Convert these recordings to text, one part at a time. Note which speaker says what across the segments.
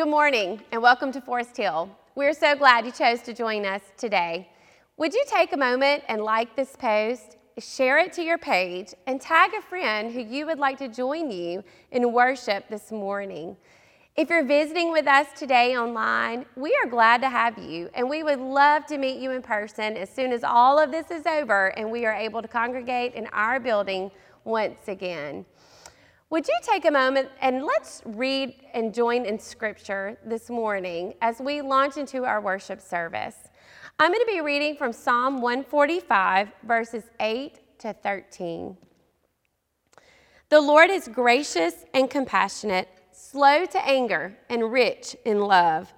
Speaker 1: Good morning and welcome to Forest Hill. We're so glad you chose to join us today. Would you take a moment and like this post, share it to your page, and tag a friend who you would like to join you in worship this morning? If you're visiting with us today online, we are glad to have you, and we would love to meet you in person as soon as all of this is over and we are able to congregate in our building once again. Would you take a moment and let's read and join in scripture this morning as we launch into our worship service? I'm going to be reading from Psalm 145, verses 8 to 13. The Lord is gracious and compassionate, slow to anger, and rich in love.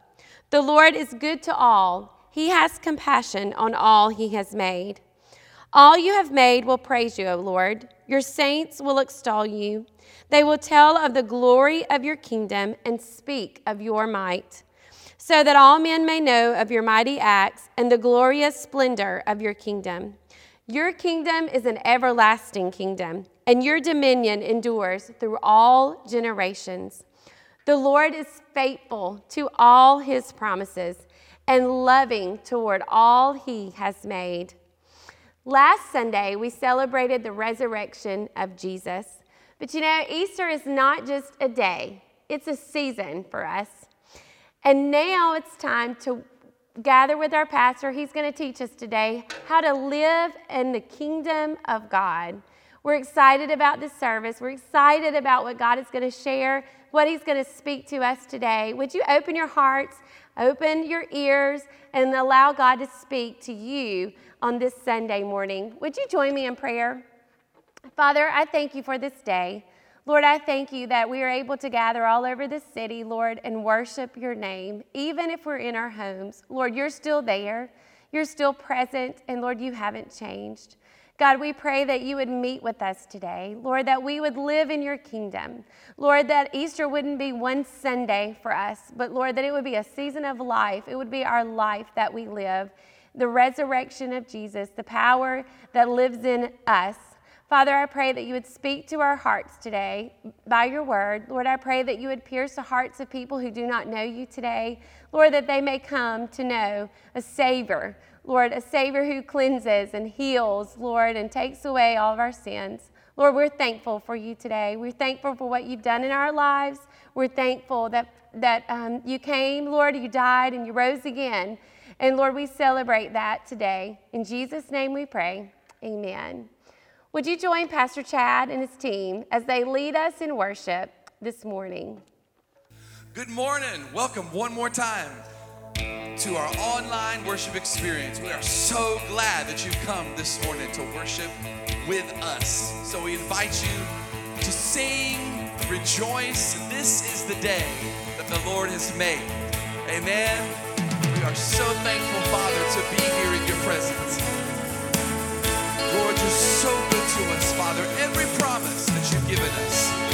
Speaker 1: The Lord is good to all. He has compassion on all he has made. All you have made will praise you, O Lord. Your saints will extol you. They will tell of the glory of your kingdom and speak of your might, so that all men may know of your mighty acts and the glorious splendor of your kingdom. Your kingdom is an everlasting kingdom, and your dominion endures through all generations. The Lord is faithful to all his promises and loving toward all he has made. Last Sunday, we celebrated the resurrection of Jesus. But you know, Easter is not just a day, it's a season for us. And now it's time to gather with our pastor. He's going to teach us today how to live in the kingdom of God. We're excited about this service. We're excited about what God is going to share, what He's going to speak to us today. Would you open your hearts, open your ears, and allow God to speak to you on this Sunday morning? Would you join me in prayer? Father, I thank you for this day. Lord, I thank you that we are able to gather all over this city, Lord, and worship your name, even if we're in our homes. Lord, you're still there. You're still present, and Lord, you haven't changed. God, we pray that you would meet with us today. Lord, that we would live in your kingdom. Lord, that Easter wouldn't be one Sunday for us, but Lord, that it would be a season of life. It would be our life that we live. The resurrection of Jesus, the power that lives in us Father, I pray that you would speak to our hearts today by your word. Lord, I pray that you would pierce the hearts of people who do not know you today. Lord, that they may come to know a Savior. Lord, a Savior who cleanses and heals, Lord, and takes away all of our sins. Lord, we're thankful for you today. We're thankful for what you've done in our lives. We're thankful that, that um, you came, Lord, you died, and you rose again. And Lord, we celebrate that today. In Jesus' name we pray. Amen. Would you join Pastor Chad and his team as they lead us in worship this morning?
Speaker 2: Good morning. Welcome one more time to our online worship experience. We are so glad that you've come this morning to worship with us. So we invite you to sing, rejoice. This is the day that the Lord has made. Amen. We are so thankful, Father, to be here in your presence. Lord, you're Father. Every promise that you've given us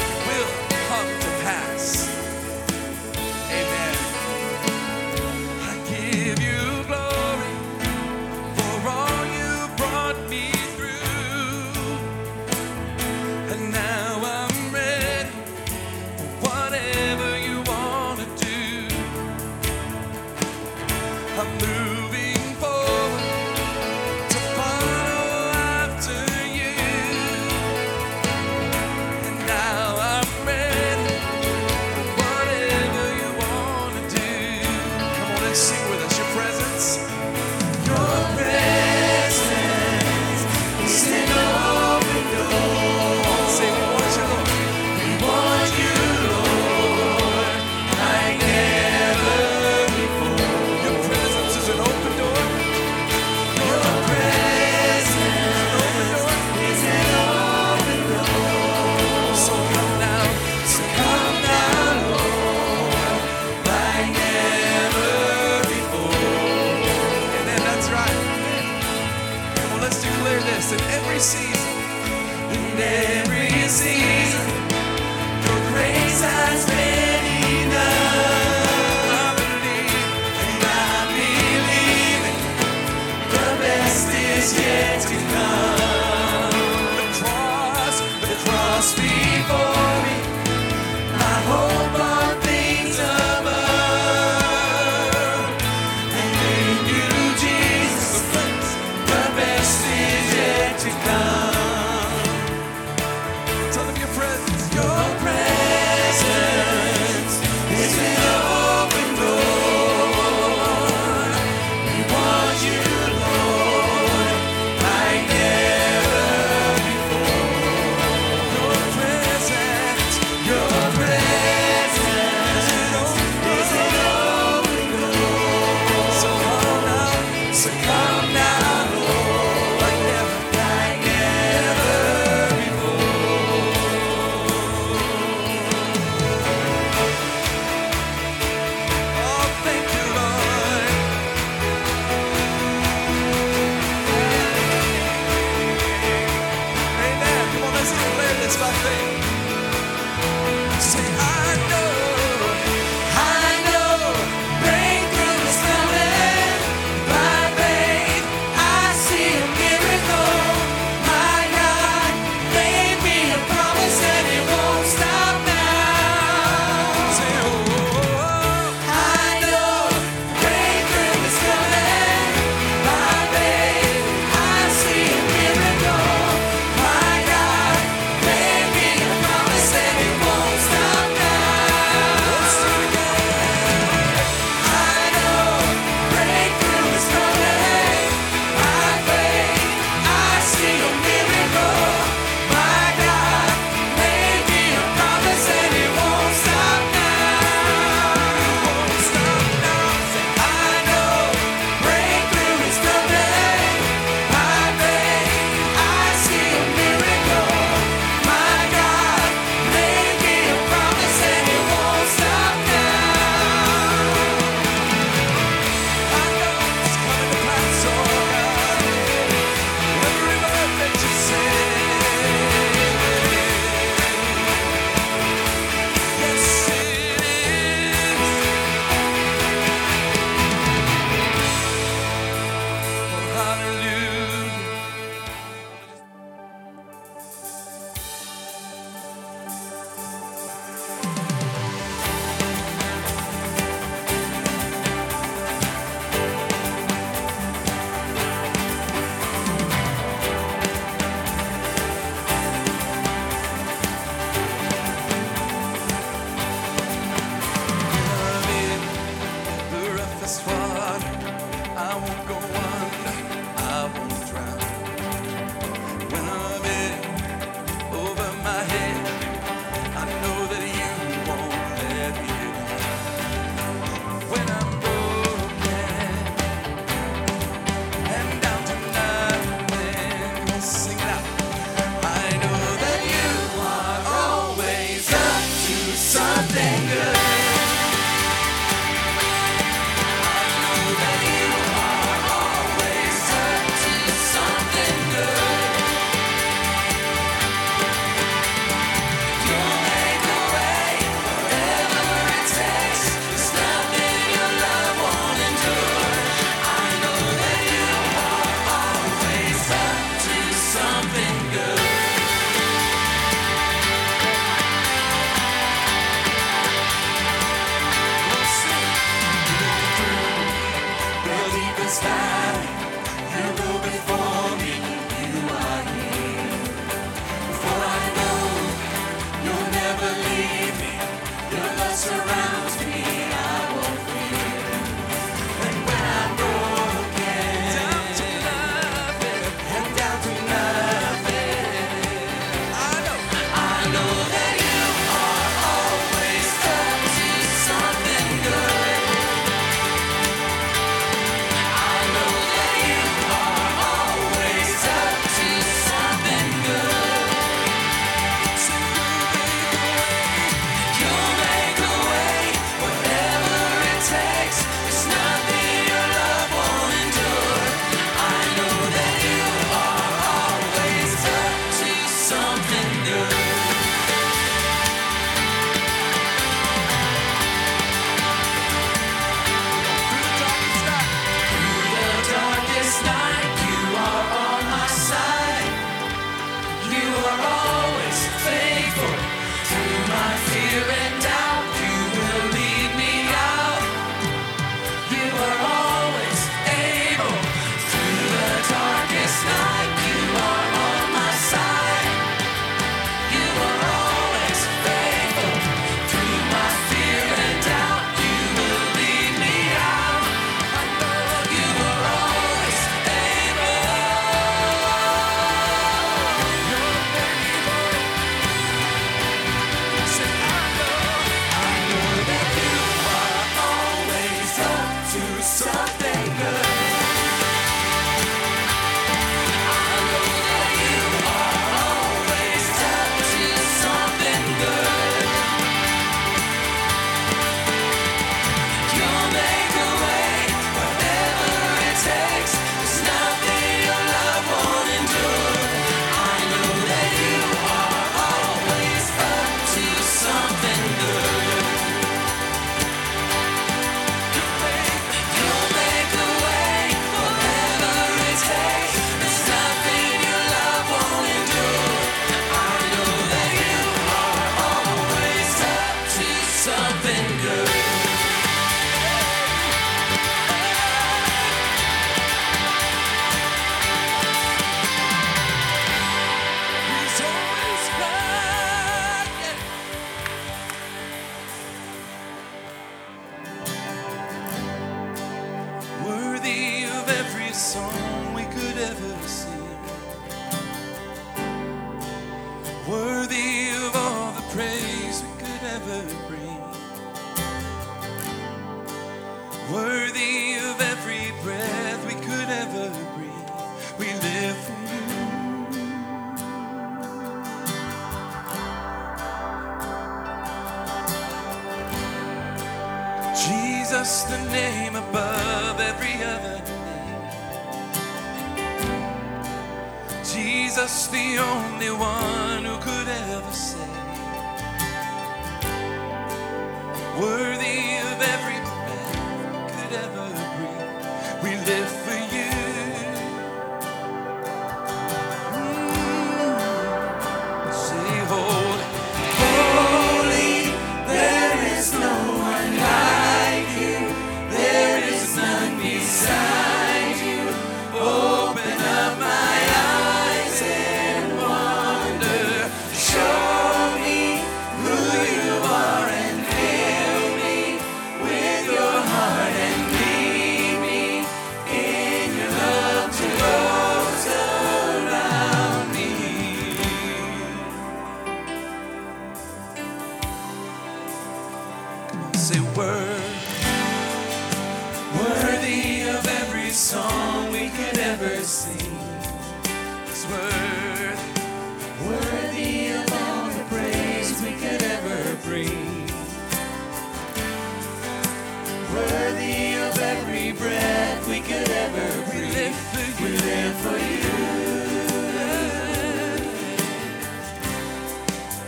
Speaker 2: for. We live for you.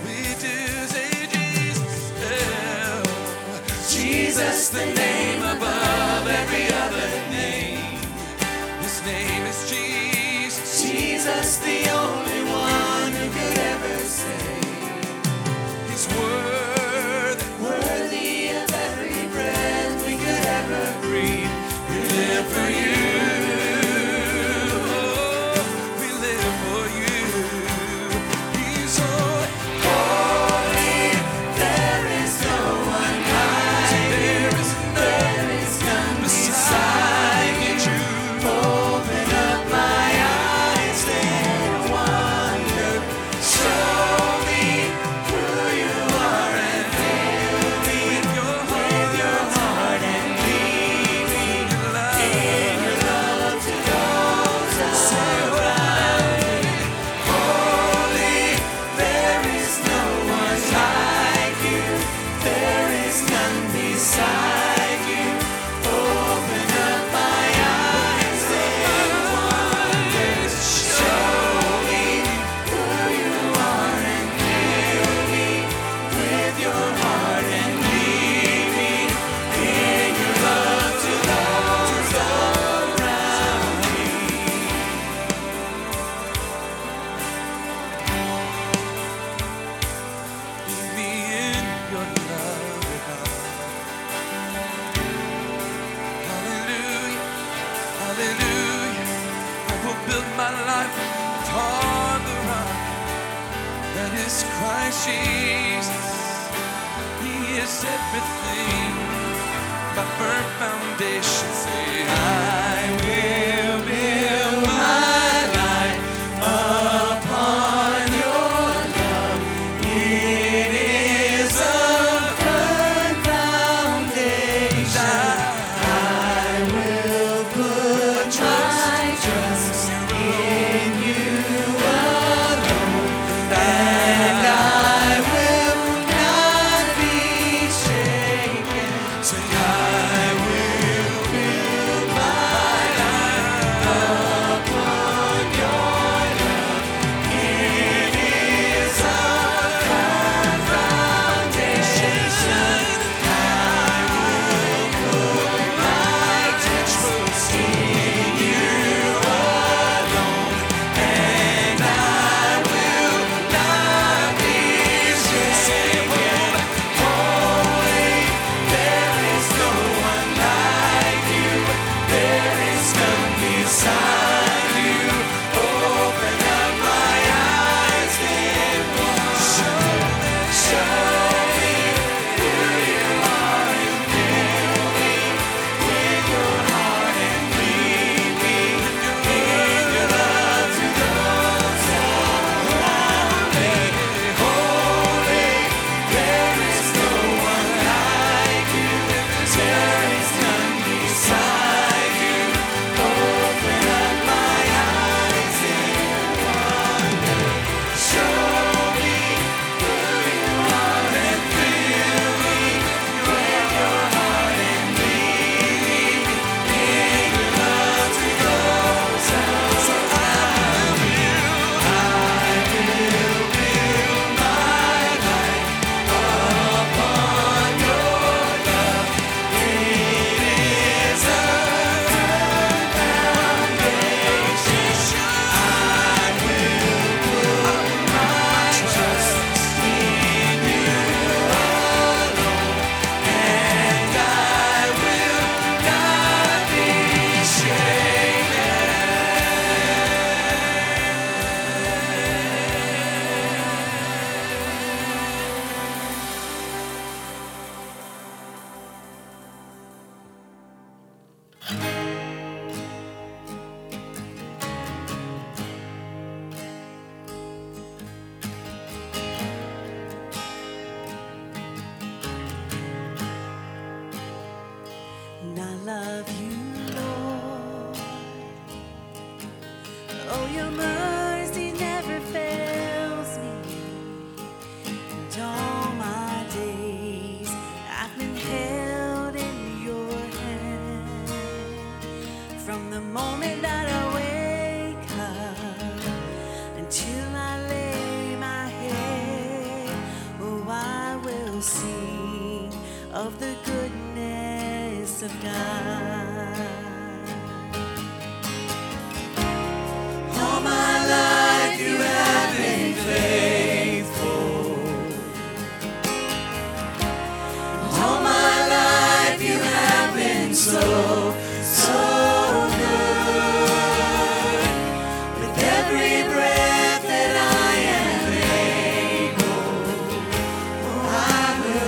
Speaker 2: We
Speaker 3: do say Jesus. Jesus, the name above every other name. His name is Jesus. Jesus, That is Christ Jesus. He is everything. My firm foundation. Say, I will.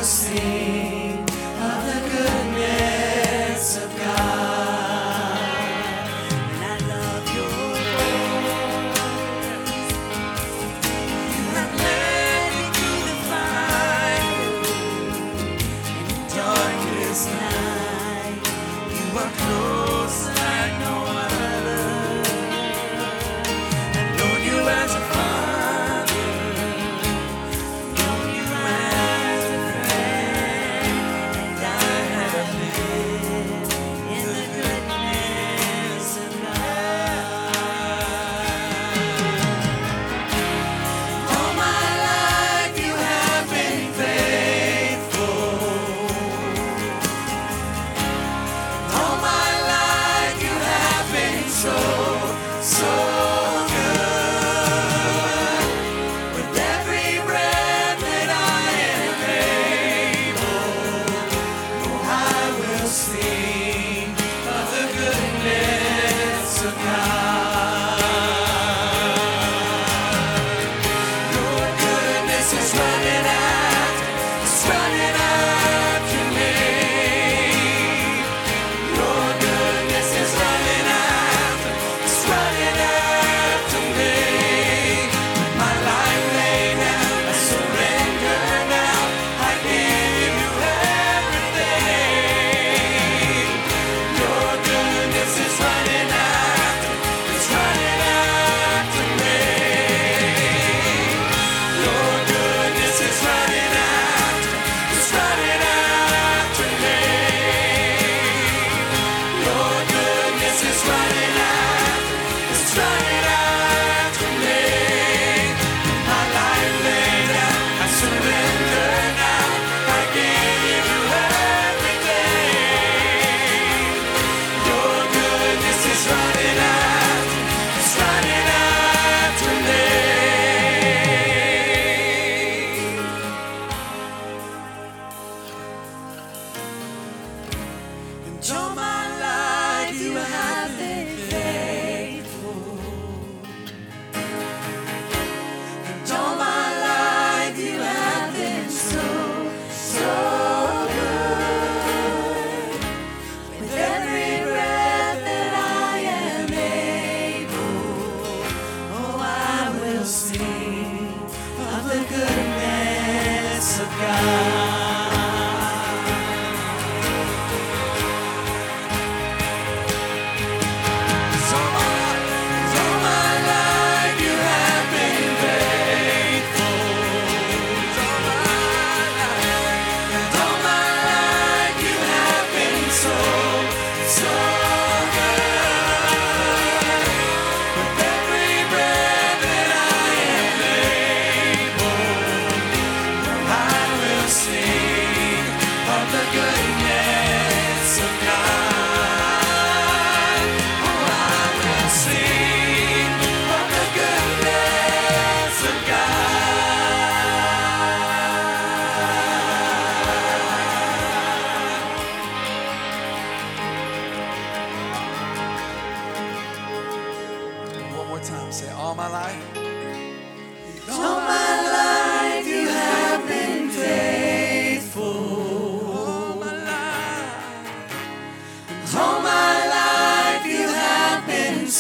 Speaker 3: sim.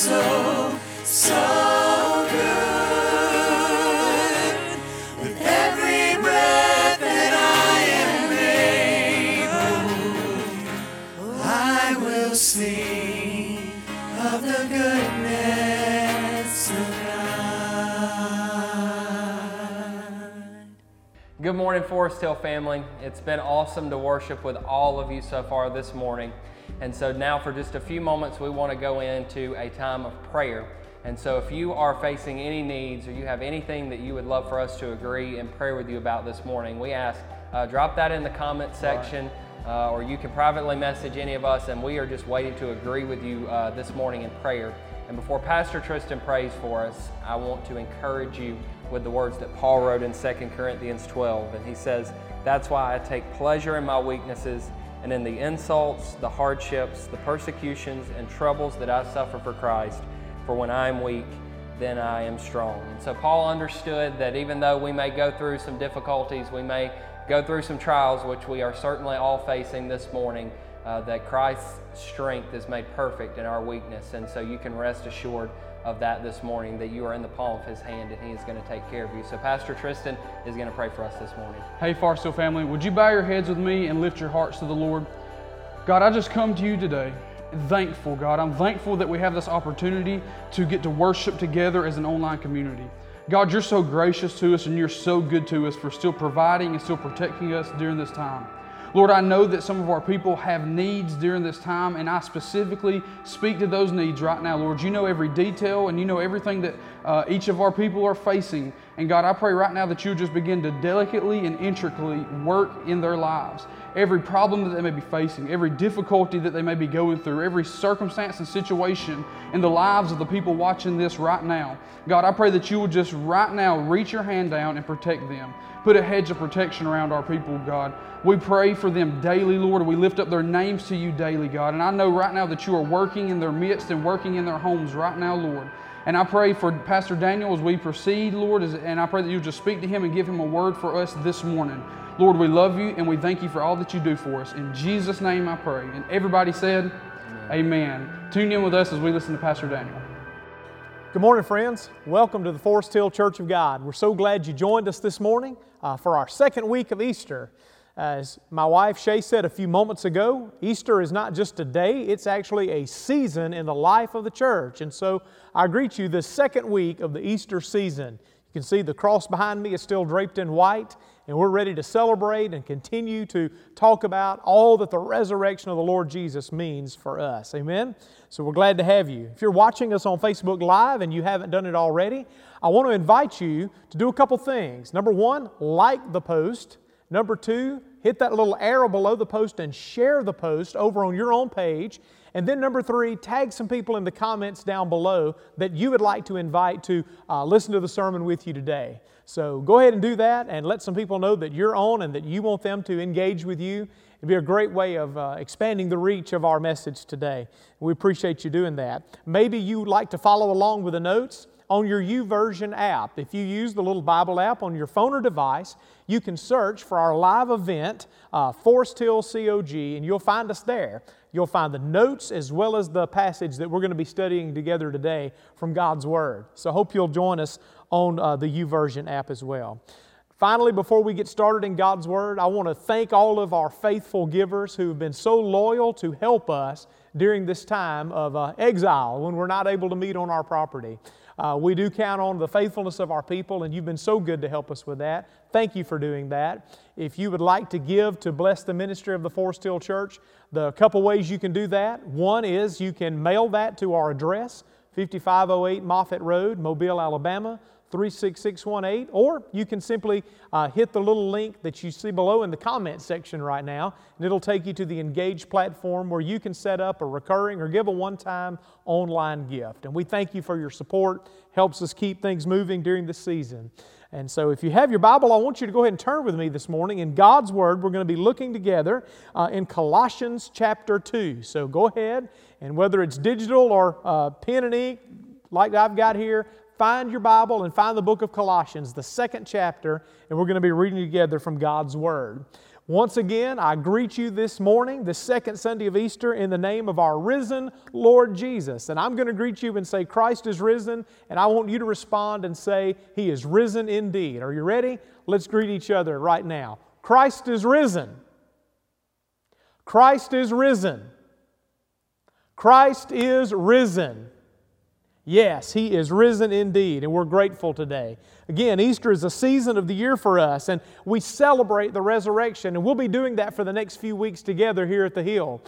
Speaker 3: so, so good. With every breath that I am able, I will sing of the goodness of God. Good
Speaker 4: morning, Forest Hill family. It's been awesome to worship with all of you so far this morning. And so now for just a few moments, we want to go into a time of prayer. And so if you are facing any needs or you have anything that you would love for us to agree and pray with you about this morning, we ask, uh, drop that in the comment section. Uh, or you can privately message any of us, and we are just waiting to agree with you uh, this morning in prayer. And before Pastor Tristan prays for us, I want to encourage you with the words that Paul wrote in 2 Corinthians 12. And he says, That's why I take pleasure in my weaknesses and in the insults, the hardships, the persecutions, and troubles that I suffer for Christ. For when I am weak, then I am strong. And so Paul understood that even though we may go through some difficulties, we may go through some trials, which we are certainly all facing this morning, uh, that Christ's strength is made perfect in our weakness. And so you can rest assured of that this morning, that you are in the palm of his hand and he is going to take care of you. So Pastor Tristan is going to pray for us this morning.
Speaker 5: Hey, Forest family, would you bow your heads with me and lift your hearts to the Lord? God, I just come to you today thankful, God. I'm thankful that we have this opportunity to get to worship together as an online community. God, you're so gracious to us and you're so good to us for still providing and still protecting us during this time. Lord, I know that some of our people have needs during this time, and I specifically speak to those needs right now. Lord, you know every detail and you know everything that uh, each of our people are facing. And God, I pray right now that you just begin to delicately and intricately work in their lives. Every problem that they may be facing, every difficulty that they may be going through, every circumstance and situation in the lives of the people watching this right now. God, I pray that you would just right now reach your hand down and protect them. Put a hedge of protection around our people, God. We pray for them daily, Lord. We lift up their names to you daily, God. And I know right now that you are working in their midst and working in their homes right now, Lord. And I pray for Pastor Daniel as we proceed, Lord, and I pray that you just speak to him and give him a word for us this morning. Lord, we love you and we thank you for all that you do for us. In Jesus' name I pray. And everybody said, Amen. Amen. Tune in with us as we listen to Pastor Daniel.
Speaker 6: Good morning, friends. Welcome to the Forest Hill Church of God. We're so glad you joined us this morning uh, for our second week of Easter. As my wife Shay said a few moments ago, Easter is not just a day, it's actually a season in the life of the church. And so I greet you this second week of the Easter season. You can see the cross behind me is still draped in white, and we're ready to celebrate and continue to talk about all that the resurrection of the Lord Jesus means for us. Amen? So we're glad to have you. If you're watching us on Facebook Live and you haven't done it already, I want to invite you to do a couple things. Number one, like the post. Number two, hit that little arrow below the post and share the post over on your own page. And then number three, tag some people in the comments down below that you would like to invite to uh, listen to the sermon with you today. So go ahead and do that and let some people know that you're on and that you want them to engage with you. It'd be a great way of uh, expanding the reach of our message today. We appreciate you doing that. Maybe you'd like to follow along with the notes on your YouVersion app. If you use the little Bible app on your phone or device, you can search for our live event, uh, Forest Hill COG, and you'll find us there. You'll find the notes as well as the passage that we're going to be studying together today from God's Word. So I hope you'll join us on uh, the YouVersion app as well. Finally, before we get started in God's Word, I want to thank all of our faithful givers who have been so loyal to help us during this time of uh, exile when we're not able to meet on our property. Uh, we do count on the faithfulness of our people, and you've been so good to help us with that. Thank you for doing that. If you would like to give to bless the ministry of the Forest Hill Church, the couple ways you can do that. One is you can mail that to our address, 5508 Moffett Road, Mobile, Alabama, 36618, or you can simply uh, hit the little link that you see below in the comment section right now, and it'll take you to the Engage platform where you can set up a recurring or give a one time online gift. And we thank you for your support, helps us keep things moving during the season. And so, if you have your Bible, I want you to go ahead and turn with me this morning. In God's Word, we're going to be looking together uh, in Colossians chapter 2. So, go ahead, and whether it's digital or uh, pen and ink, like I've got here, find your Bible and find the book of Colossians, the second chapter, and we're going to be reading together from God's Word. Once again, I greet you this morning, the second Sunday of Easter, in the name of our risen Lord Jesus. And I'm going to greet you and say, Christ is risen, and I want you to respond and say, He is risen indeed. Are you ready? Let's greet each other right now. Christ is risen. Christ is risen. Christ is risen. Yes, He is risen indeed, and we're grateful today. Again, Easter is a season of the year for us, and we celebrate the resurrection, and we'll be doing that for the next few weeks together here at the Hill.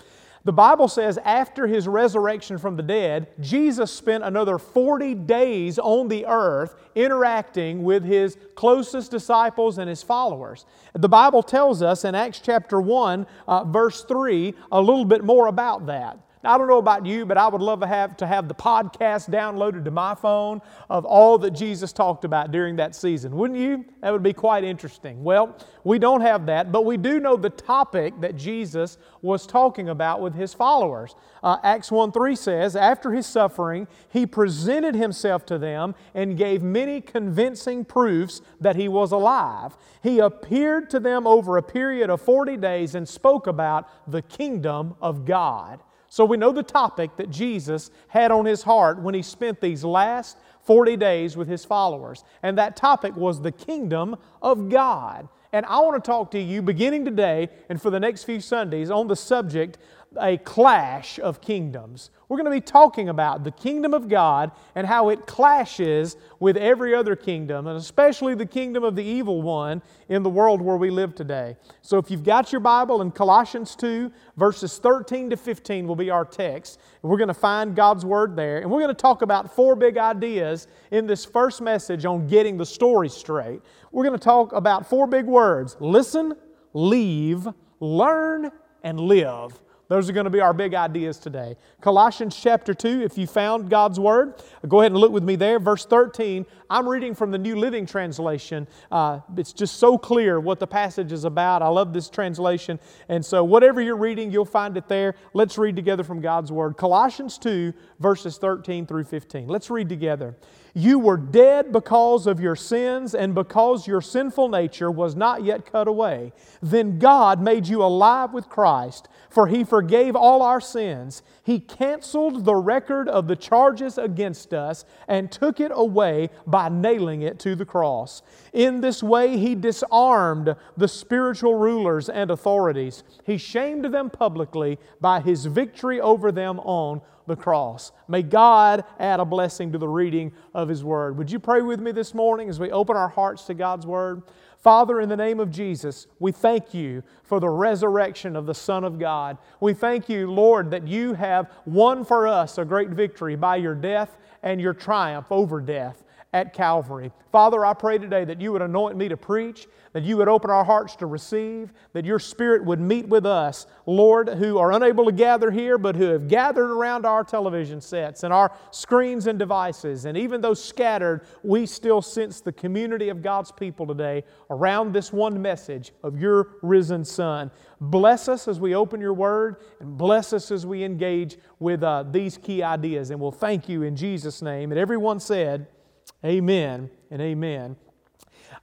Speaker 6: The Bible says after his resurrection from the dead, Jesus spent another 40 days on the earth interacting with his closest disciples and his followers. The Bible tells us in Acts chapter 1, uh, verse 3, a little bit more about that. Now, I don't know about you, but I would love to have, to have the podcast downloaded to my phone of all that Jesus talked about during that season. Wouldn't you? That would be quite interesting. Well, we don't have that, but we do know the topic that Jesus was talking about with his followers. Uh, Acts 1 3 says, After his suffering, he presented himself to them and gave many convincing proofs that he was alive. He appeared to them over a period of 40 days and spoke about the kingdom of God. So we know the topic that Jesus had on his heart when he spent these last 40 days with his followers. And that topic was the kingdom of God. And I want to talk to you beginning today and for the next few Sundays on the subject a clash of kingdoms. We're going to be talking about the kingdom of God and how it clashes with every other kingdom, and especially the kingdom of the evil one in the world where we live today. So if you've got your Bible in Colossians 2, verses 13 to 15 will be our text. We're going to find God's Word there, and we're going to talk about four big ideas in this first message on getting the story straight. We're going to talk about four big words listen, leave, learn, and live. Those are going to be our big ideas today. Colossians chapter 2, if you found God's Word, go ahead and look with me there. Verse 13, I'm reading from the New Living Translation. Uh, it's just so clear what the passage is about. I love this translation. And so, whatever you're reading, you'll find it there. Let's read together from God's Word. Colossians 2, verses 13 through 15. Let's read together. You were dead because of your sins and because your sinful nature was not yet cut away. Then God made you alive with Christ, for He forgave all our sins. He canceled the record of the charges against us and took it away by nailing it to the cross. In this way, He disarmed the spiritual rulers and authorities. He shamed them publicly by His victory over them on the cross. May God add a blessing to the reading of His Word. Would you pray with me this morning as we open our hearts to God's Word? Father, in the name of Jesus, we thank you for the resurrection of the Son of God. We thank you, Lord, that you have won for us a great victory by your death and your triumph over death at Calvary. Father, I pray today that you would anoint me to preach, that you would open our hearts to receive, that your Spirit would meet with us, Lord, who are unable to gather here, but who have gathered around our television sets and our screens and devices. And even though scattered, we still sense the community of God's people today around this one message of your risen Son. Bless us as we open your word, and bless us as we engage with uh, these key ideas. And we'll thank you in Jesus' name. And everyone said, Amen and amen.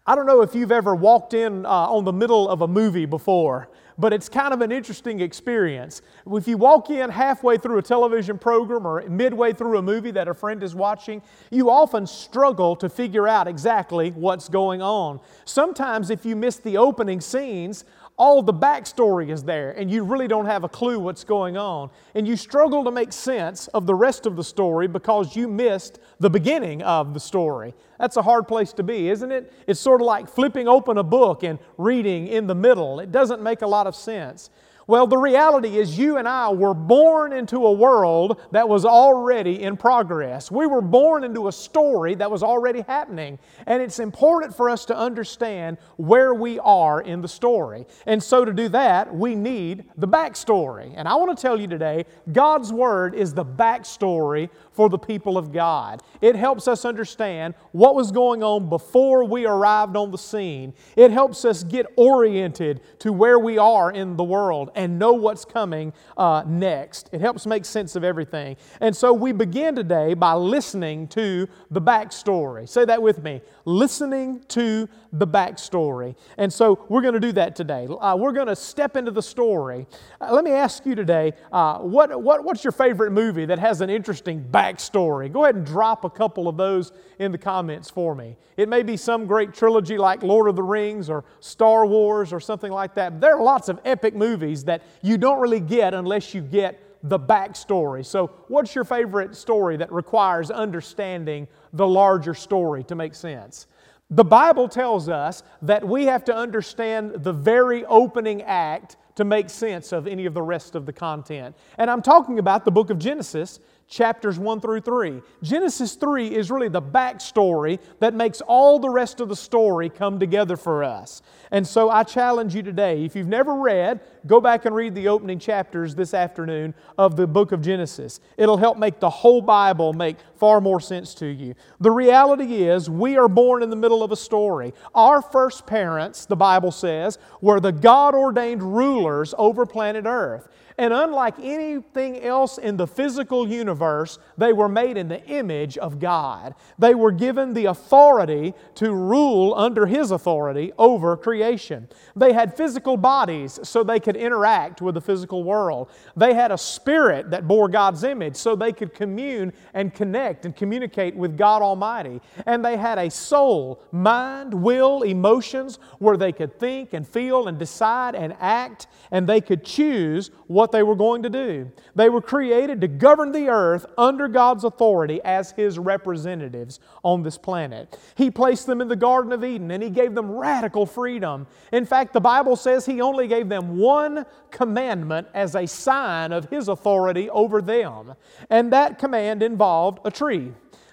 Speaker 6: I don't know if you've ever walked in uh, on the middle of a movie before, but it's kind of an interesting experience. If you walk in halfway through a television program or midway through a movie that a friend is watching, you often struggle to figure out exactly what's going on. Sometimes, if you miss the opening scenes, all the backstory is there and you really don't have a clue what's going on. And you struggle to make sense of the rest of the story because you missed the beginning of the story. That's a hard place to be, isn't it? It's sort of like flipping open a book and reading in the middle. It doesn't make a lot of sense. Well, the reality is, you and I were born into a world that was already in progress. We were born into a story that was already happening. And it's important for us to understand where we are in the story. And so, to do that, we need the backstory. And I want to tell you today God's Word is the backstory for the people of God. It helps us understand what was going on before we arrived on the scene. It helps us get oriented to where we are in the world and know what's coming uh, next. It helps make sense of everything. And so we begin today by listening to the backstory. Say that with me listening to the backstory. And so we're going to do that today. Uh, we're going to step into the story. Uh, let me ask you today uh, what, what, what's your favorite movie that has an interesting backstory? Go ahead and drop a couple of those in the comments for me. It may be some great trilogy like Lord of the Rings or Star Wars or something like that. There are lots of epic movies that you don't really get unless you get the backstory. So, what's your favorite story that requires understanding the larger story to make sense? The Bible tells us that we have to understand the very opening act to make sense of any of the rest of the content. And I'm talking about the book of Genesis, chapters 1 through 3. Genesis 3 is really the backstory that makes all the rest of the story come together for us. And so I challenge you today, if you've never read, go back and read the opening chapters this afternoon of the book of Genesis. It'll help make the whole Bible make far more sense to you. The reality is, we are born in the middle of a story. Our first parents, the Bible says, were the God ordained rulers over planet Earth. And unlike anything else in the physical universe, they were made in the image of God. They were given the authority to rule under His authority over creation. They had physical bodies so they could interact with the physical world. They had a spirit that bore God's image so they could commune and connect and communicate with God Almighty. And they had a soul, mind, will, emotions where they could think and feel and decide and act, and they could choose what they were going to do. They were created to govern the earth under God's authority as His representatives on this planet. He placed them in the Garden of Eden and He gave them radical freedom. In fact, the Bible says He only gave them one commandment as a sign of His authority over them, and that command involved a tree.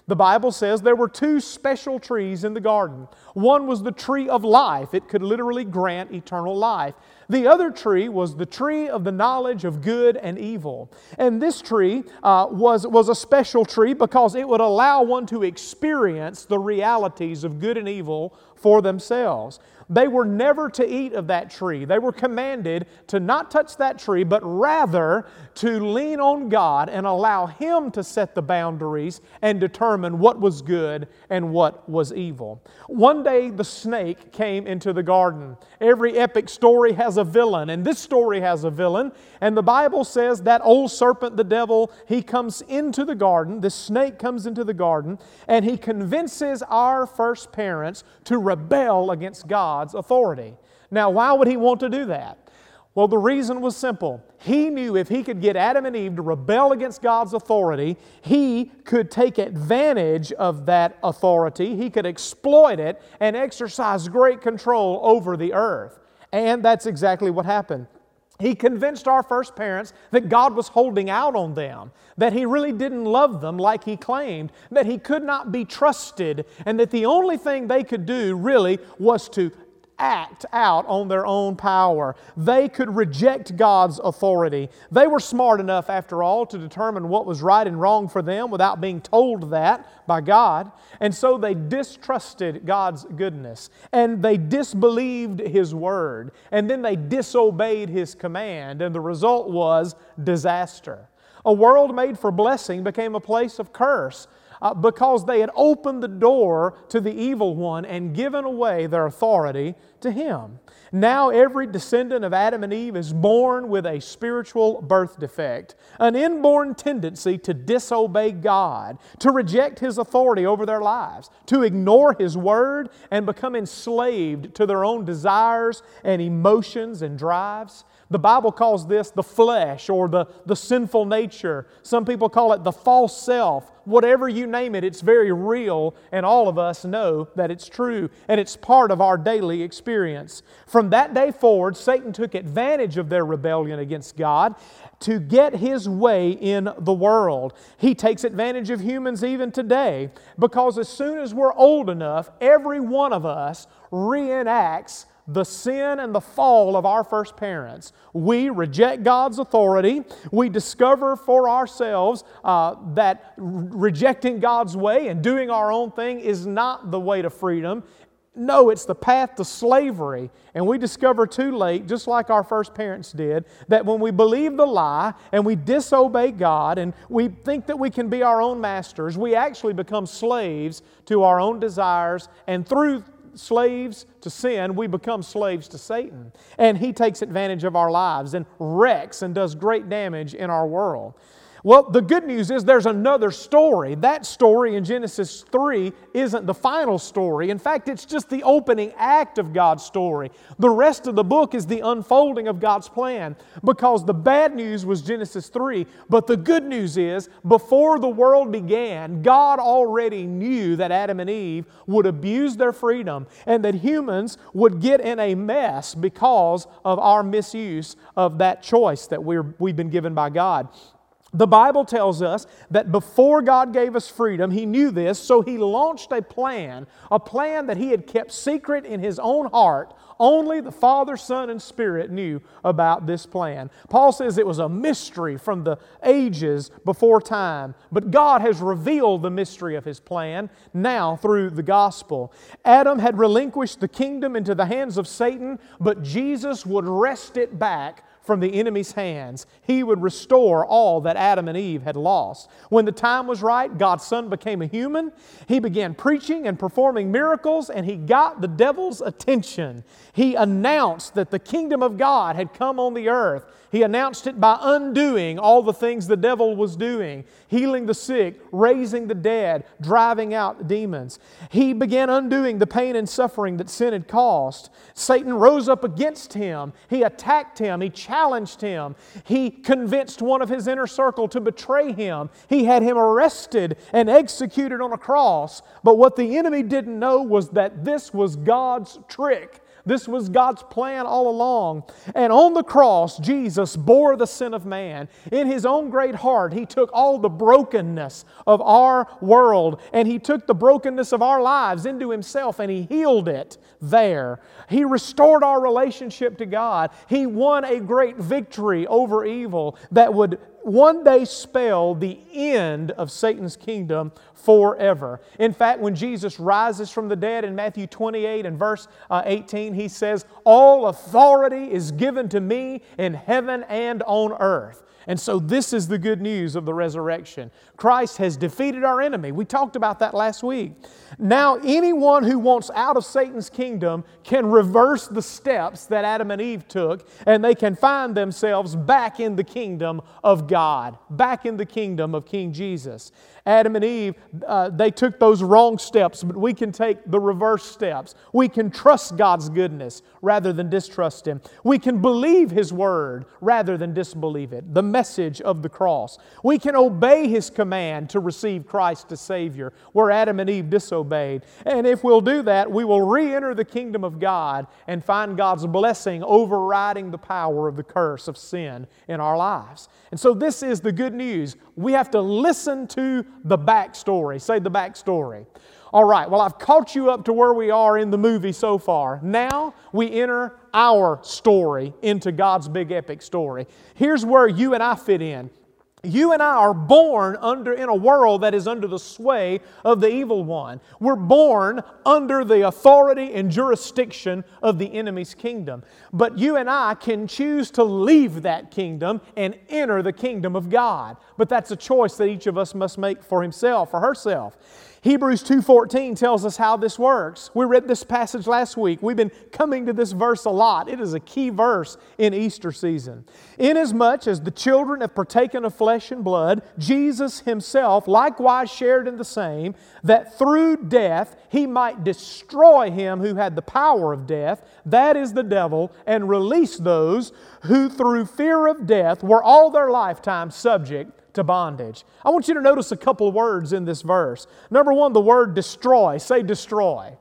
Speaker 6: The Bible says there were two special trees in the garden. One was the tree of life, it could literally grant eternal life. The other tree was the tree of the knowledge of good and evil. And this tree uh, was, was a special tree because it would allow one to experience the realities of good and evil for themselves. They were never to eat of that tree. They were commanded to not touch that tree, but rather to lean on God and allow Him to set the boundaries and determine what was good and what was evil. One day the snake came into the garden. Every epic story has a villain, and this story has a villain. And the Bible says that old serpent, the devil, he comes into the garden, the snake comes into the garden, and he convinces our first parents to rebel against God's authority. Now, why would he want to do that? Well, the reason was simple. He knew if he could get Adam and Eve to rebel against God's authority, he could take advantage of that authority, he could exploit it, and exercise great control over the earth. And that's exactly what happened. He convinced our first parents that God was holding out on them, that He really didn't love them like He claimed, that He could not be trusted, and that the only thing they could do really was to act out on their own power. They could reject God's authority. They were smart enough, after all, to determine what was right and wrong for them without being told that by God. And so they distrusted God's goodness and they disbelieved His word. And then they disobeyed His command. And the result was disaster. A world made for blessing became a place of curse uh, because they had opened the door to the evil one and given away their authority to him. Now, every descendant of Adam and Eve is born with a spiritual birth defect, an inborn tendency to disobey God, to reject His authority over their lives, to ignore His word, and become enslaved to their own desires and emotions and drives. The Bible calls this the flesh or the, the sinful nature. Some people call it the false self. Whatever you name it, it's very real, and all of us know that it's true, and it's part of our daily experience. From that day forward, Satan took advantage of their rebellion against God to get his way in the world. He takes advantage of humans even today because as soon as we're old enough, every one of us reenacts the sin and the fall of our first parents. We reject God's authority. We discover for ourselves uh, that rejecting God's way and doing our own thing is not the way to freedom. No, it's the path to slavery. And we discover too late, just like our first parents did, that when we believe the lie and we disobey God and we think that we can be our own masters, we actually become slaves to our own desires. And through slaves to sin, we become slaves to Satan. And he takes advantage of our lives and wrecks and does great damage in our world. Well, the good news is there's another story. That story in Genesis 3 isn't the final story. In fact, it's just the opening act of God's story. The rest of the book is the unfolding of God's plan because the bad news was Genesis 3, but the good news is before the world began, God already knew that Adam and Eve would abuse their freedom and that humans would get in a mess because of our misuse of that choice that we're, we've been given by God. The Bible tells us that before God gave us freedom, He knew this, so He launched a plan, a plan that He had kept secret in His own heart. Only the Father, Son, and Spirit knew about this plan. Paul says it was a mystery from the ages before time, but God has revealed the mystery of His plan now through the gospel. Adam had relinquished the kingdom into the hands of Satan, but Jesus would wrest it back from the enemy's hands. He would restore all that Adam and Eve had lost. When the time was right, God's Son became a human. He began preaching and performing miracles, and he got the devil's attention. He announced that the kingdom of God had come on the earth. He announced it by undoing all the things the devil was doing healing the sick, raising the dead, driving out demons. He began undoing the pain and suffering that sin had caused. Satan rose up against him. He attacked him. He challenged him. He convinced one of his inner circle to betray him. He had him arrested and executed on a cross. But what the enemy didn't know was that this was God's trick. This was God's plan all along. And on the cross, Jesus bore the sin of man. In His own great heart, He took all the brokenness of our world and He took the brokenness of our lives into Himself and He healed it there. He restored our relationship to God. He won a great victory over evil that would one day spell the end of Satan's kingdom forever. In fact, when Jesus rises from the dead in Matthew 28 and verse uh, 18, he says, All authority is given to me in heaven and on earth. And so, this is the good news of the resurrection. Christ has defeated our enemy. We talked about that last week. Now, anyone who wants out of Satan's kingdom can reverse the steps that Adam and Eve took, and they can find themselves back in the kingdom of God, back in the kingdom of King Jesus. Adam and Eve, uh, they took those wrong steps, but we can take the reverse steps. We can trust God's goodness rather than distrust Him. We can believe His word rather than disbelieve it, the message of the cross. We can obey His command to receive Christ as Savior, where Adam and Eve disobeyed. And if we'll do that, we will re enter the kingdom of God and find God's blessing overriding the power of the curse of sin in our lives. And so, this is the good news. We have to listen to the backstory. Say the backstory. All right, well, I've caught you up to where we are in the movie so far. Now we enter our story into God's big epic story. Here's where you and I fit in. You and I are born under in a world that is under the sway of the evil one. We're born under the authority and jurisdiction of the enemy's kingdom. But you and I can choose to leave that kingdom and enter the kingdom of God. But that's a choice that each of us must make for himself or herself. Hebrews 2:14 tells us how this works. We read this passage last week. We've been coming to this verse a lot. It is a key verse in Easter season. Inasmuch as the children have partaken of flesh and blood, Jesus himself likewise shared in the same, that through death he might destroy him who had the power of death, that is the devil, and release those who through fear of death were all their lifetime subject to bondage. I want you to notice a couple words in this verse. Number one, the word destroy. Say destroy.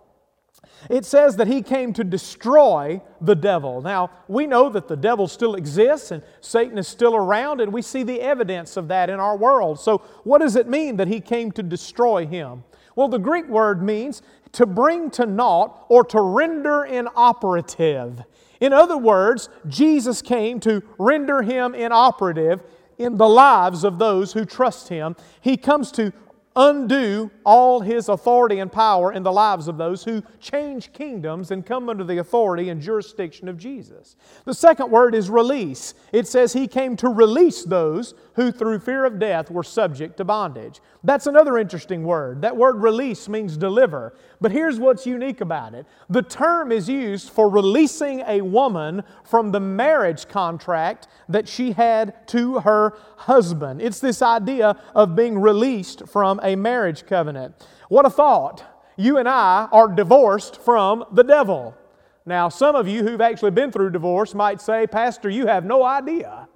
Speaker 6: It says that he came to destroy the devil. Now, we know that the devil still exists and Satan is still around, and we see the evidence of that in our world. So, what does it mean that he came to destroy him? Well, the Greek word means to bring to naught or to render inoperative. In other words, Jesus came to render him inoperative in the lives of those who trust Him. He comes to undo all his authority and power in the lives of those who change kingdoms and come under the authority and jurisdiction of Jesus. The second word is release. It says he came to release those who through fear of death were subject to bondage. That's another interesting word. That word release means deliver. But here's what's unique about it the term is used for releasing a woman from the marriage contract that she had to her husband. It's this idea of being released from a marriage covenant. What a thought! You and I are divorced from the devil. Now, some of you who've actually been through divorce might say, Pastor, you have no idea.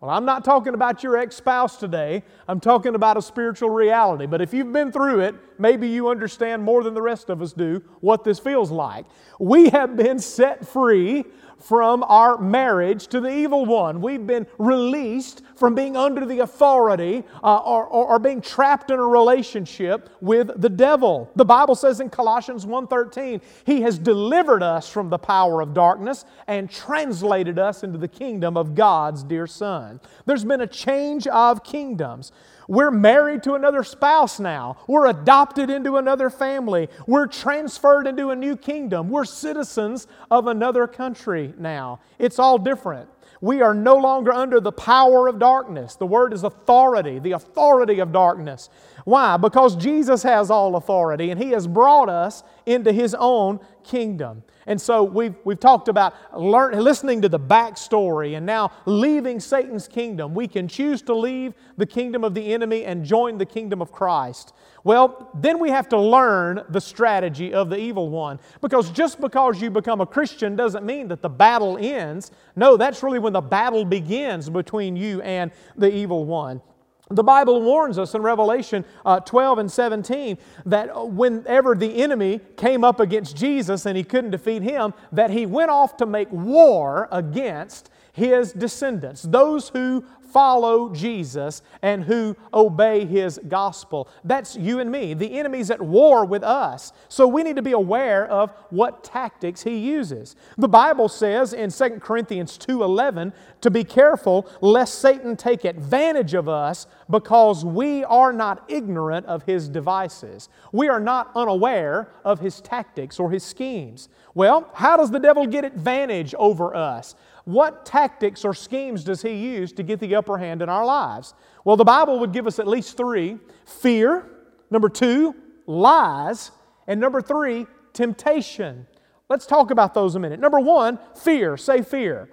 Speaker 6: Well, I'm not talking about your ex spouse today. I'm talking about a spiritual reality. But if you've been through it, maybe you understand more than the rest of us do what this feels like. We have been set free from our marriage to the evil one. We've been released from being under the authority uh, or, or, or, being trapped in a relationship with the devil. The Bible says in Colossians 1.13, He has delivered us from the power of darkness and translated us into the kingdom of God's dear Son. There's been a change of kingdoms. We're married to another spouse now. We're adopted into another family. We're transferred into a new kingdom. We're citizens of another country now. It's all different. We are no longer under the power of darkness. The word is authority, the authority of darkness. Why? Because Jesus has all authority and He has brought us into His own kingdom. And so we've, we've talked about learn, listening to the backstory and now leaving Satan's kingdom. We can choose to leave the kingdom of the enemy and join the kingdom of Christ. Well, then we have to learn the strategy of the evil one. Because just because you become a Christian doesn't mean that the battle ends. No, that's really when the battle begins between you and the evil one. The Bible warns us in Revelation uh, 12 and 17 that whenever the enemy came up against Jesus and he couldn't defeat him, that he went off to make war against his descendants, those who follow Jesus and who obey his gospel. That's you and me. The enemy's at war with us. So we need to be aware of what tactics he uses. The Bible says in 2 Corinthians 2:11 to be careful lest Satan take advantage of us because we are not ignorant of his devices. We are not unaware of his tactics or his schemes. Well, how does the devil get advantage over us? What tactics or schemes does he use to get the upper hand in our lives? Well, the Bible would give us at least three fear, number two, lies, and number three, temptation. Let's talk about those a minute. Number one, fear. Say fear.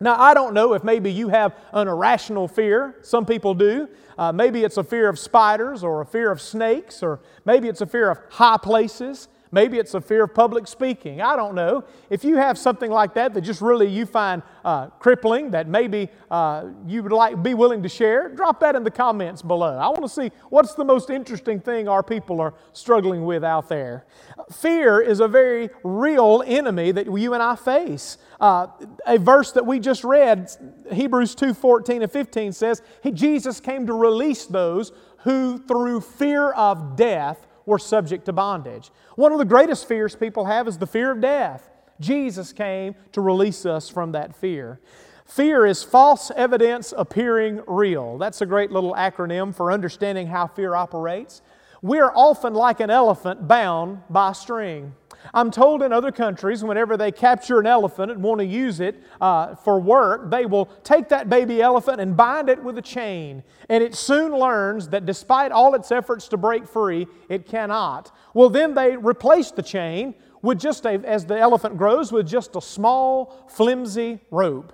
Speaker 6: Now, I don't know if maybe you have an irrational fear. Some people do. Uh, maybe it's a fear of spiders or a fear of snakes, or maybe it's a fear of high places. Maybe it's a fear of public speaking. I don't know. If you have something like that that just really you find uh, crippling, that maybe uh, you would like be willing to share, drop that in the comments below. I want to see what's the most interesting thing our people are struggling with out there. Fear is a very real enemy that you and I face. Uh, a verse that we just read, Hebrews 2 14 and 15 says, Jesus came to release those who through fear of death were subject to bondage. One of the greatest fears people have is the fear of death. Jesus came to release us from that fear. Fear is false evidence appearing real. That's a great little acronym for understanding how fear operates. We are often like an elephant bound by a string. I'm told in other countries, whenever they capture an elephant and want to use it uh, for work, they will take that baby elephant and bind it with a chain. And it soon learns that despite all its efforts to break free, it cannot. Well, then they replace the chain with just a, as the elephant grows, with just a small, flimsy rope.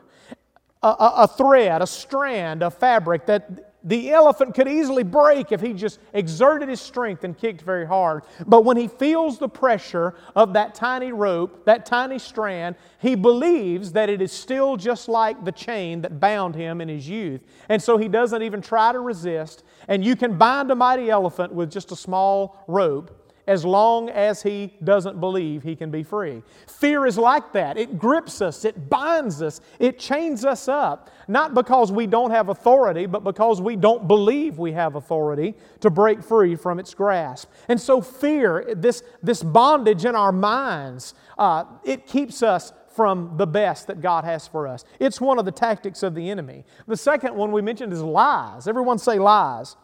Speaker 6: A, a, a thread, a strand of fabric that the elephant could easily break if he just exerted his strength and kicked very hard. But when he feels the pressure of that tiny rope, that tiny strand, he believes that it is still just like the chain that bound him in his youth. And so he doesn't even try to resist. And you can bind a mighty elephant with just a small rope as long as he doesn't believe he can be free. Fear is like that. It grips us, it binds us, it chains us up, not because we don't have authority, but because we don't believe we have authority to break free from its grasp. And so, fear, this, this bondage in our minds, uh, it keeps us from the best that God has for us. It's one of the tactics of the enemy. The second one we mentioned is lies. Everyone say lies.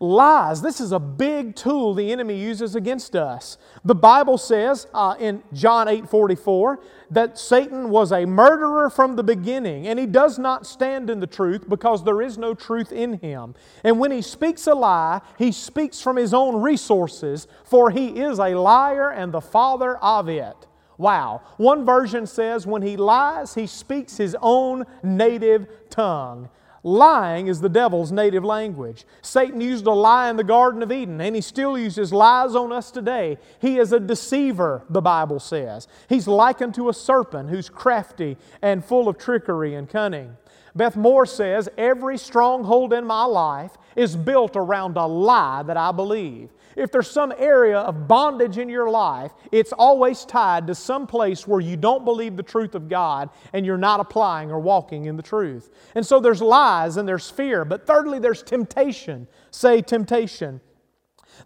Speaker 6: Lies, this is a big tool the enemy uses against us. The Bible says uh, in John 8 44 that Satan was a murderer from the beginning, and he does not stand in the truth because there is no truth in him. And when he speaks a lie, he speaks from his own resources, for he is a liar and the father of it. Wow. One version says when he lies, he speaks his own native tongue. Lying is the devil's native language. Satan used a lie in the Garden of Eden, and he still uses lies on us today. He is a deceiver, the Bible says. He's likened to a serpent who's crafty and full of trickery and cunning. Beth Moore says, Every stronghold in my life is built around a lie that I believe. If there's some area of bondage in your life, it's always tied to some place where you don't believe the truth of God and you're not applying or walking in the truth. And so there's lies and there's fear. But thirdly, there's temptation. Say temptation.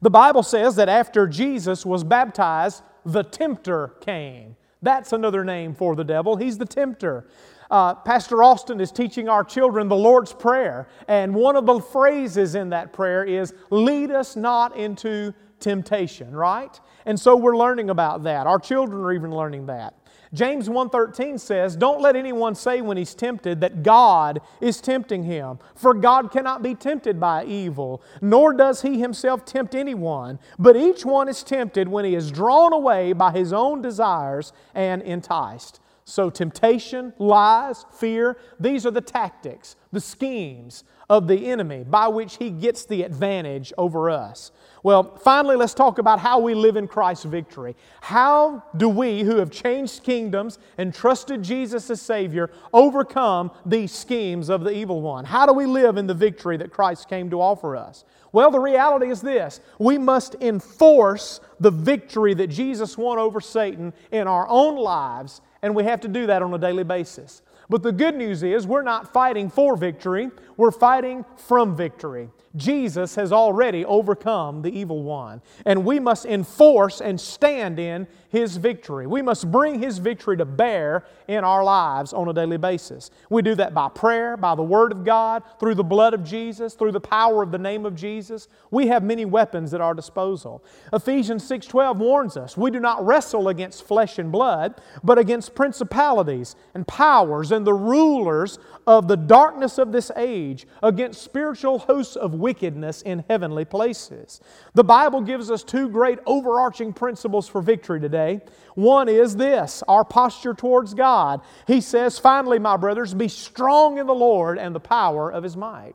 Speaker 6: The Bible says that after Jesus was baptized, the tempter came. That's another name for the devil. He's the tempter. Uh, Pastor Austin is teaching our children the Lord's Prayer, and one of the phrases in that prayer is, Lead us not into temptation, right? And so we're learning about that. Our children are even learning that. James 1:13 says, "Don't let anyone say when he's tempted that God is tempting him, for God cannot be tempted by evil, nor does he himself tempt anyone, but each one is tempted when he is drawn away by his own desires and enticed." So, temptation, lies, fear, these are the tactics, the schemes of the enemy by which he gets the advantage over us. Well, finally, let's talk about how we live in Christ's victory. How do we, who have changed kingdoms and trusted Jesus as Savior, overcome these schemes of the evil one? How do we live in the victory that Christ came to offer us? Well, the reality is this we must enforce the victory that Jesus won over Satan in our own lives and we have to do that on a daily basis. But the good news is we're not fighting for victory, we're fighting from victory. Jesus has already overcome the evil one. And we must enforce and stand in his victory. We must bring his victory to bear in our lives on a daily basis. We do that by prayer, by the Word of God, through the blood of Jesus, through the power of the name of Jesus. We have many weapons at our disposal. Ephesians 6:12 warns us, we do not wrestle against flesh and blood, but against principalities and powers and the rulers of the darkness of this age, against spiritual hosts of wickedness in heavenly places. The Bible gives us two great overarching principles for victory today. One is this our posture towards God. He says, Finally, my brothers, be strong in the Lord and the power of His might.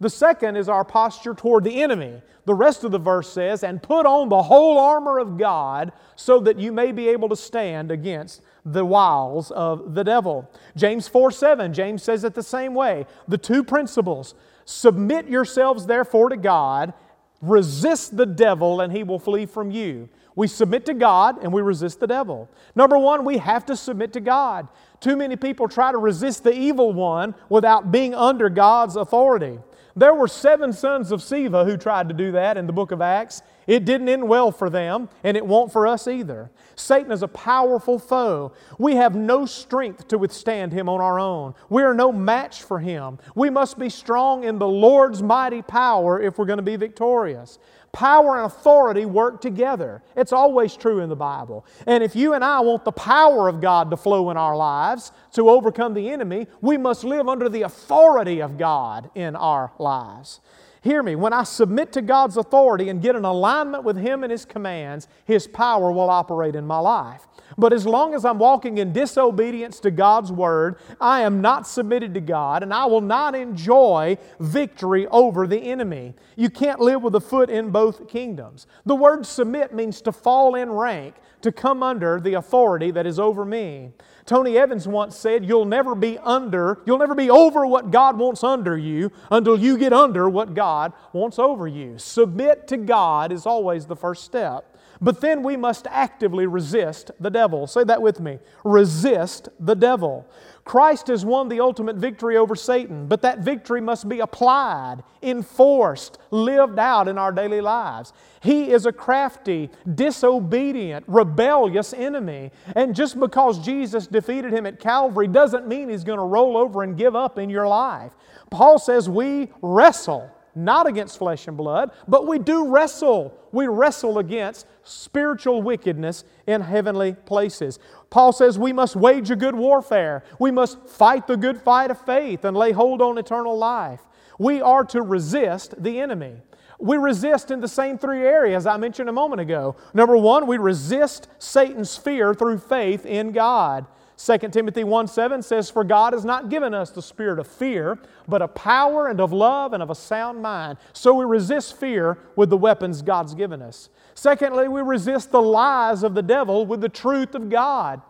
Speaker 6: The second is our posture toward the enemy. The rest of the verse says, And put on the whole armor of God so that you may be able to stand against the wiles of the devil. James 4 7, James says it the same way. The two principles submit yourselves therefore to God, resist the devil, and he will flee from you. We submit to God and we resist the devil. Number one, we have to submit to God. Too many people try to resist the evil one without being under God's authority. There were seven sons of Sceva who tried to do that in the book of Acts. It didn't end well for them, and it won't for us either. Satan is a powerful foe. We have no strength to withstand him on our own. We are no match for him. We must be strong in the Lord's mighty power if we're going to be victorious. Power and authority work together. It's always true in the Bible. And if you and I want the power of God to flow in our lives to overcome the enemy, we must live under the authority of God in our lives. Hear me, when I submit to God's authority and get in alignment with Him and His commands, His power will operate in my life. But as long as I'm walking in disobedience to God's Word, I am not submitted to God and I will not enjoy victory over the enemy. You can't live with a foot in both kingdoms. The word submit means to fall in rank, to come under the authority that is over me. Tony Evans once said, You'll never be under, you'll never be over what God wants under you until you get under what God wants over you. Submit to God is always the first step. But then we must actively resist the devil. Say that with me. Resist the devil. Christ has won the ultimate victory over Satan, but that victory must be applied, enforced, lived out in our daily lives. He is a crafty, disobedient, rebellious enemy. And just because Jesus defeated him at Calvary doesn't mean he's going to roll over and give up in your life. Paul says we wrestle not against flesh and blood, but we do wrestle. We wrestle against spiritual wickedness in heavenly places. Paul says we must wage a good warfare. We must fight the good fight of faith and lay hold on eternal life. We are to resist the enemy. We resist in the same three areas I mentioned a moment ago. Number one, we resist Satan's fear through faith in God. 2 Timothy 1 7 says, For God has not given us the spirit of fear, but of power and of love and of a sound mind. So we resist fear with the weapons God's given us. Secondly, we resist the lies of the devil with the truth of God.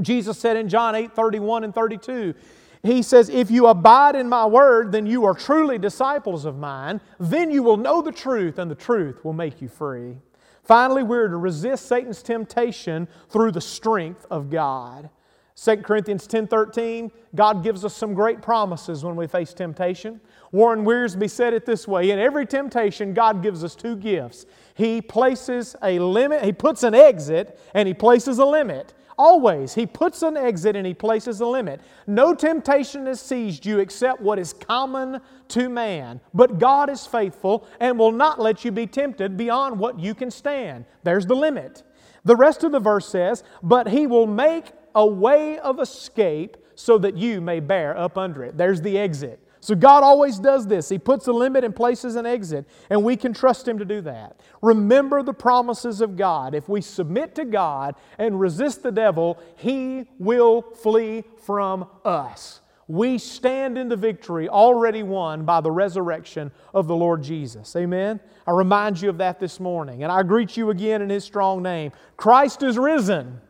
Speaker 6: Jesus said in John 8 31 and 32, he says, If you abide in my word, then you are truly disciples of mine. Then you will know the truth, and the truth will make you free. Finally, we're to resist Satan's temptation through the strength of God. 2 Corinthians 10:13, God gives us some great promises when we face temptation. Warren Wiersbe said it this way, in every temptation God gives us two gifts. He places a limit, he puts an exit and he places a limit. Always, He puts an exit and He places a limit. No temptation has seized you except what is common to man. But God is faithful and will not let you be tempted beyond what you can stand. There's the limit. The rest of the verse says, But He will make a way of escape so that you may bear up under it. There's the exit. So God always does this. He puts a limit and places an exit, and we can trust Him to do that. Remember the promises of God. If we submit to God and resist the devil, He will flee from us. We stand in the victory already won by the resurrection of the Lord Jesus. Amen. I remind you of that this morning, and I greet you again in His strong name. Christ is risen.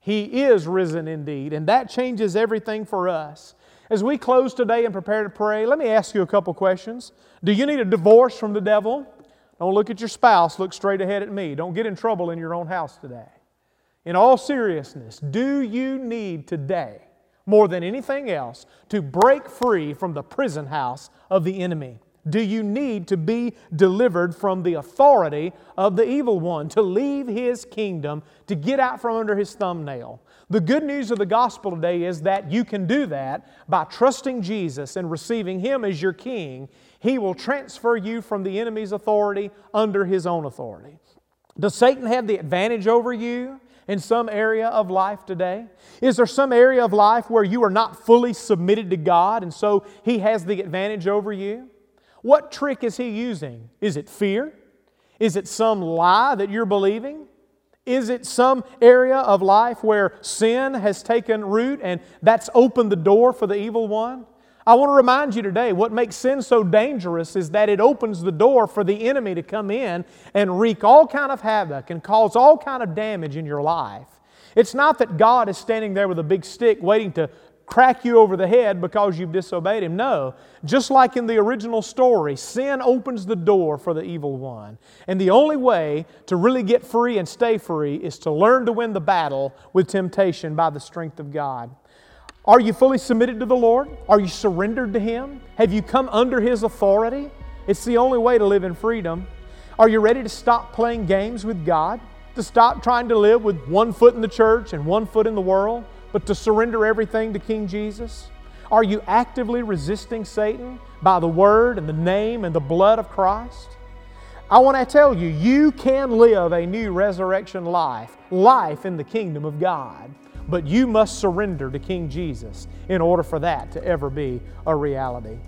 Speaker 6: He is risen indeed, and that changes everything for us. As we close today and prepare to pray, let me ask you a couple questions. Do you need a divorce from the devil? Don't look at your spouse, look straight ahead at me. Don't get in trouble in your own house today. In all seriousness, do you need today, more than anything else, to break free from the prison house of the enemy? Do you need to be delivered from the authority of the evil one, to leave his kingdom, to get out from under his thumbnail? The good news of the gospel today is that you can do that by trusting Jesus and receiving Him as your King. He will transfer you from the enemy's authority under His own authority. Does Satan have the advantage over you in some area of life today? Is there some area of life where you are not fully submitted to God and so He has the advantage over you? What trick is He using? Is it fear? Is it some lie that you're believing? Is it some area of life where sin has taken root and that's opened the door for the evil one? I want to remind you today what makes sin so dangerous is that it opens the door for the enemy to come in and wreak all kind of havoc and cause all kind of damage in your life. It's not that God is standing there with a big stick waiting to crack you over the head because you've disobeyed Him. No. Just like in the original story, sin opens the door for the evil one. And the only way to really get free and stay free is to learn to win the battle with temptation by the strength of God. Are you fully submitted to the Lord? Are you surrendered to Him? Have you come under His authority? It's the only way to live in freedom. Are you ready to stop playing games with God? To stop trying to live with one foot in the church and one foot in the world? But to surrender everything to King Jesus? Are you actively resisting Satan by the word and the name and the blood of Christ? I want to tell you, you can live a new resurrection life, life in the kingdom of God, but you must surrender to King Jesus in order for that to ever be a reality.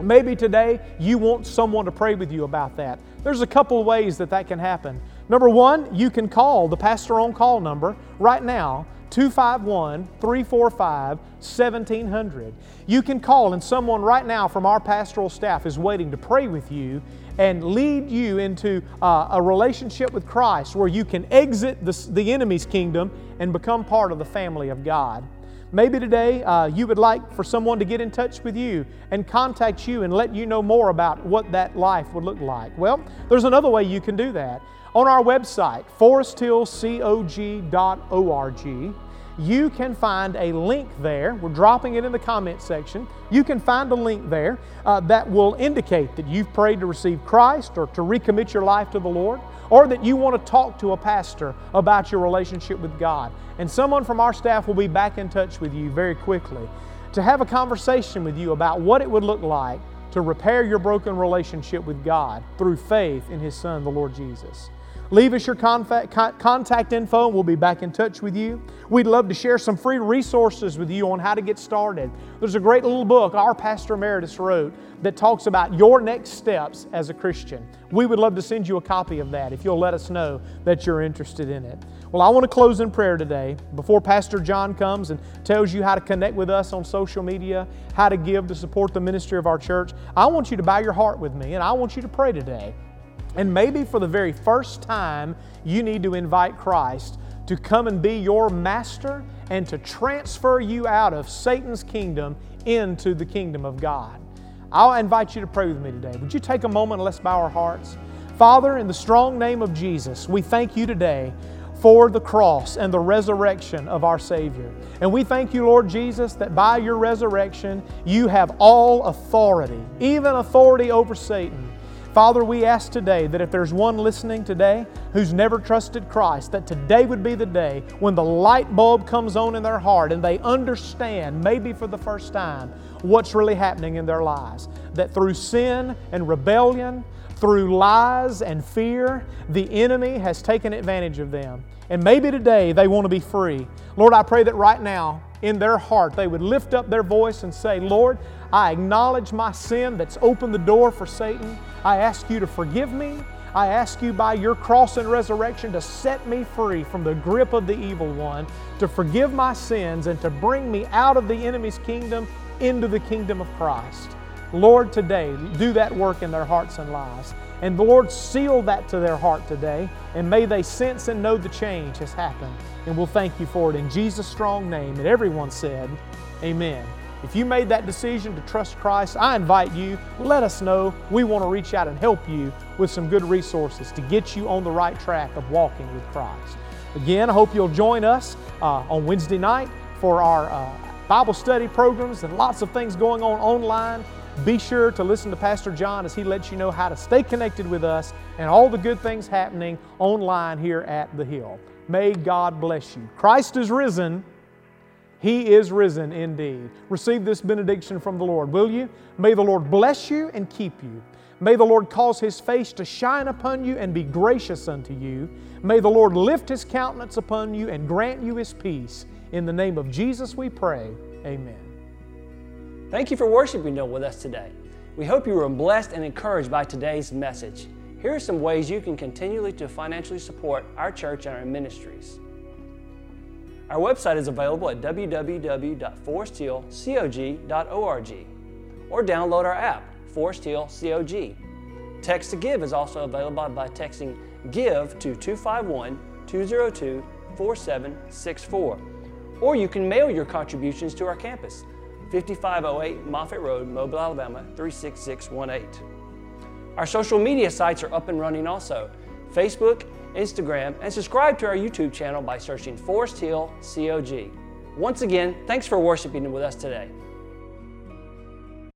Speaker 6: Maybe today you want someone to pray with you about that. There's a couple ways that that can happen. Number one, you can call the pastor on call number right now 251 345 1700. You can call, and someone right now from our pastoral staff is waiting to pray with you and lead you into uh, a relationship with Christ where you can exit the, the enemy's kingdom and become part of the family of God. Maybe today uh, you would like for someone to get in touch with you and contact you and let you know more about what that life would look like. Well, there's another way you can do that. On our website, foresthillcog.org, you can find a link there. We're dropping it in the comment section. You can find a link there uh, that will indicate that you've prayed to receive Christ or to recommit your life to the Lord, or that you want to talk to a pastor about your relationship with God. And someone from our staff will be back in touch with you very quickly to have a conversation with you about what it would look like to repair your broken relationship with God through faith in His Son, the Lord Jesus. Leave us your contact info and we'll be back in touch with you. We'd love to share some free resources with you on how to get started. There's a great little book our Pastor Emeritus wrote that talks about your next steps as a Christian. We would love to send you a copy of that if you'll let us know that you're interested in it. Well, I want to close in prayer today before Pastor John comes and tells you how to connect with us on social media, how to give to support the ministry of our church. I want you to bow your heart with me and I want you to pray today. And maybe for the very first time, you need to invite Christ to come and be your master and to transfer you out of Satan's kingdom into the kingdom of God. I'll invite you to pray with me today. Would you take a moment and let's bow our hearts? Father, in the strong name of Jesus, we thank you today for the cross and the resurrection of our Savior. And we thank you, Lord Jesus, that by your resurrection, you have all authority, even authority over Satan. Father, we ask today that if there's one listening today who's never trusted Christ, that today would be the day when the light bulb comes on in their heart and they understand, maybe for the first time, what's really happening in their lives. That through sin and rebellion, through lies and fear, the enemy has taken advantage of them. And maybe today they want to be free. Lord, I pray that right now in their heart they would lift up their voice and say, Lord, I acknowledge my sin that's opened the door for Satan. I ask you to forgive me. I ask you by your cross and resurrection to set me free from the grip of the evil one, to forgive my sins, and to bring me out of the enemy's kingdom into the kingdom of Christ. Lord, today, do that work in their hearts and lives. And the Lord, seal that to their heart today, and may they sense and know the change has happened. And we'll thank you for it in Jesus' strong name. And everyone said, Amen. If you made that decision to trust Christ, I invite you, let us know. We want to reach out and help you with some good resources to get you on the right track of walking with Christ. Again, I hope you'll join us uh, on Wednesday night for our uh, Bible study programs and lots of things going on online. Be sure to listen to Pastor John as he lets you know how to stay connected with us and all the good things happening online here at the Hill. May God bless you. Christ is risen. He is risen indeed. Receive this benediction from the Lord, will you? May the Lord bless you and keep you. May the Lord cause His face to shine upon you and be gracious unto you. May the Lord lift His countenance upon you and grant you His peace. In the name of Jesus we pray. Amen.
Speaker 7: Thank you for worshiping with us today. We hope you were blessed and encouraged by today's message. Here are some ways you can continually to financially support our church and our ministries. Our website is available at www.foresthillcog.org or download our app, Forest Hill COG. Text to Give is also available by texting GIVE to 251 202 4764. Or you can mail your contributions to our campus, 5508 Moffett Road, Mobile, Alabama 36618. Our social media sites are up and running also Facebook, Instagram, and subscribe to our YouTube channel by searching Forest Hill COG. Once again, thanks for worshiping with us today.